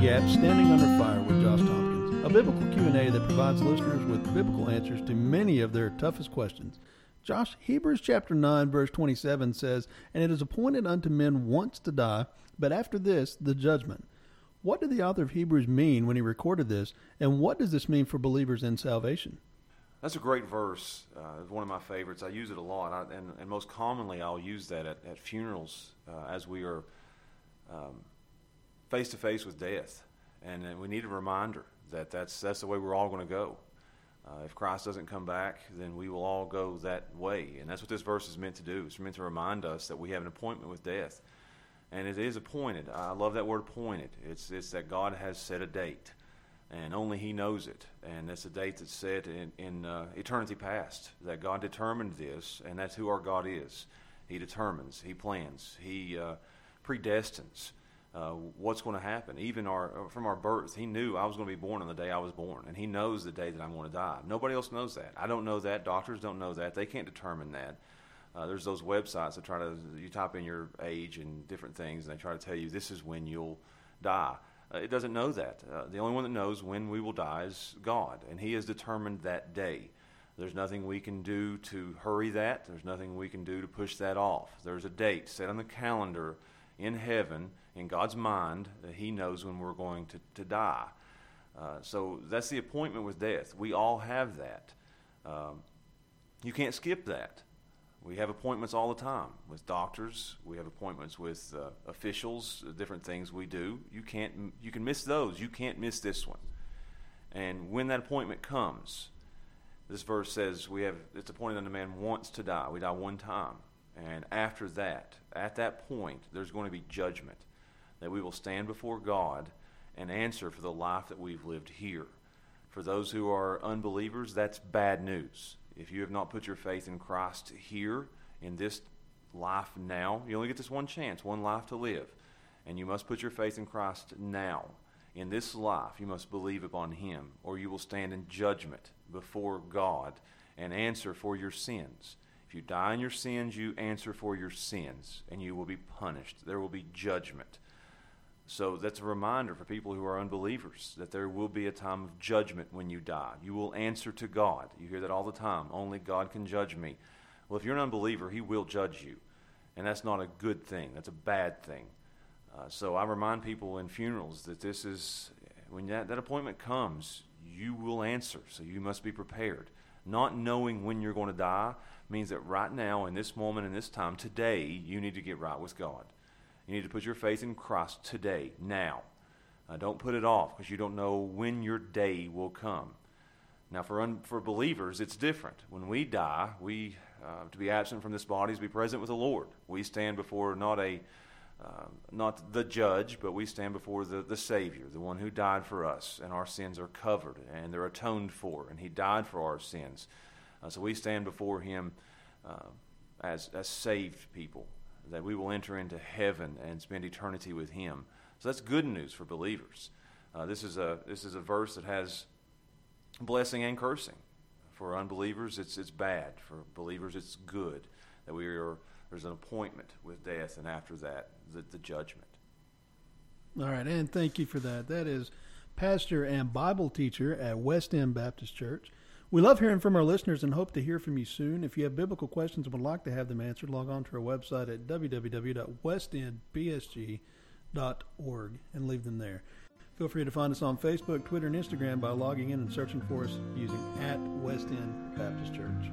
Gap, Standing Under Fire with Josh Tompkins, a biblical Q&A that provides listeners with biblical answers to many of their toughest questions. Josh, Hebrews chapter 9 verse 27 says, "And it is appointed unto men once to die, but after this the judgment." What did the author of Hebrews mean when he recorded this, and what does this mean for believers in salvation? That's a great verse. Uh, one of my favorites. I use it a lot, I, and, and, most commonly I'll use that at, at funerals uh, as we are face to face with death, and, and, we need a reminder that that's that's the way we're all going to go. Uh, if Christ doesn't come back, then we will all go that way, and that's what this verse is meant to do. It's meant to remind us that we have an appointment with death, and it is appointed. I love that word appointed. It's it's that God has set a date and only He knows it. And that's a date that's set in, in uh, eternity past. That God determined this, and that's who our God is. He determines, He plans, He uh, predestines uh, what's going to happen. Even our uh, from our birth, He knew I was going to be born on the day I was born, and He knows the day that I'm going to die. Nobody else knows that. I don't know that. Doctors don't know that. They can't determine that. Uh, there's those websites that try to you type in your age and different things, and they try to tell you this is when you'll die. Uh, it doesn't know that. Uh, the only one that knows when we will die is God, and He has determined that day. There's nothing we can do to hurry that. There's nothing we can do to push that off. There's a date set on the calendar in heaven, in God's mind, that He knows when we're going to, to die. Uh, so that's the appointment with death. We all have that. Um, you can't skip that. We have appointments all the time with doctors. We have appointments with uh, officials, uh, different things we do. You can't you can miss those. You can't miss this one. And when that appointment comes, this verse says we have it's appointed unto man once to die. We die one time. And after that, at that point, there's going to be judgment. That we will stand before God and answer for the life that we've lived here. For those who are unbelievers, that's bad news. If you have not put your faith in Christ here in this life now, you only get this one chance, one life to live. And you must put your faith in Christ now. In this life, you must believe upon Him, or you will stand in judgment before God and answer for your sins. If you die in your sins, you answer for your sins, and you will be punished. There will be judgment. So that's a reminder for people who are unbelievers that there will be a time of judgment when you die. You will answer to God. You hear that all the time. Only God can judge me. Well, if you're an unbeliever, He will judge you. And that's not a good thing, that's a bad thing. Uh, so I remind people in funerals that this is, when that, that appointment comes, you will answer. So you must be prepared. Not knowing when you're going to die means that right now, in this moment, in this time, today, you need to get right with God. You need to put your faith in Christ today, now. Uh, don't put it off because you don't know when your day will come. Now, for, un- for believers, it's different. When we die, we uh, to be absent from this body is to be present with the Lord. We stand before not a uh, not the judge, but we stand before the, the Savior, the one who died for us, and our sins are covered and they're atoned for, and He died for our sins. Uh, so we stand before Him uh, as, as saved people that we will enter into heaven and spend eternity with Him. So that's good news for believers. Uh, this is a this is a verse that has blessing and cursing. For unbelievers, it's it's bad. For believers, it's good that we are there's an appointment with death, and after that, the, the judgment. All right, and thank you for that. That is pastor and Bible teacher at West End Baptist Church. We love hearing from our listeners and hope to hear from you soon. If you have biblical questions and would like to have them answered, log on to our website at www.westendbsg.org and leave them there. Feel free to find us on Facebook, Twitter, and Instagram by logging in and searching for us using at West End Baptist Church.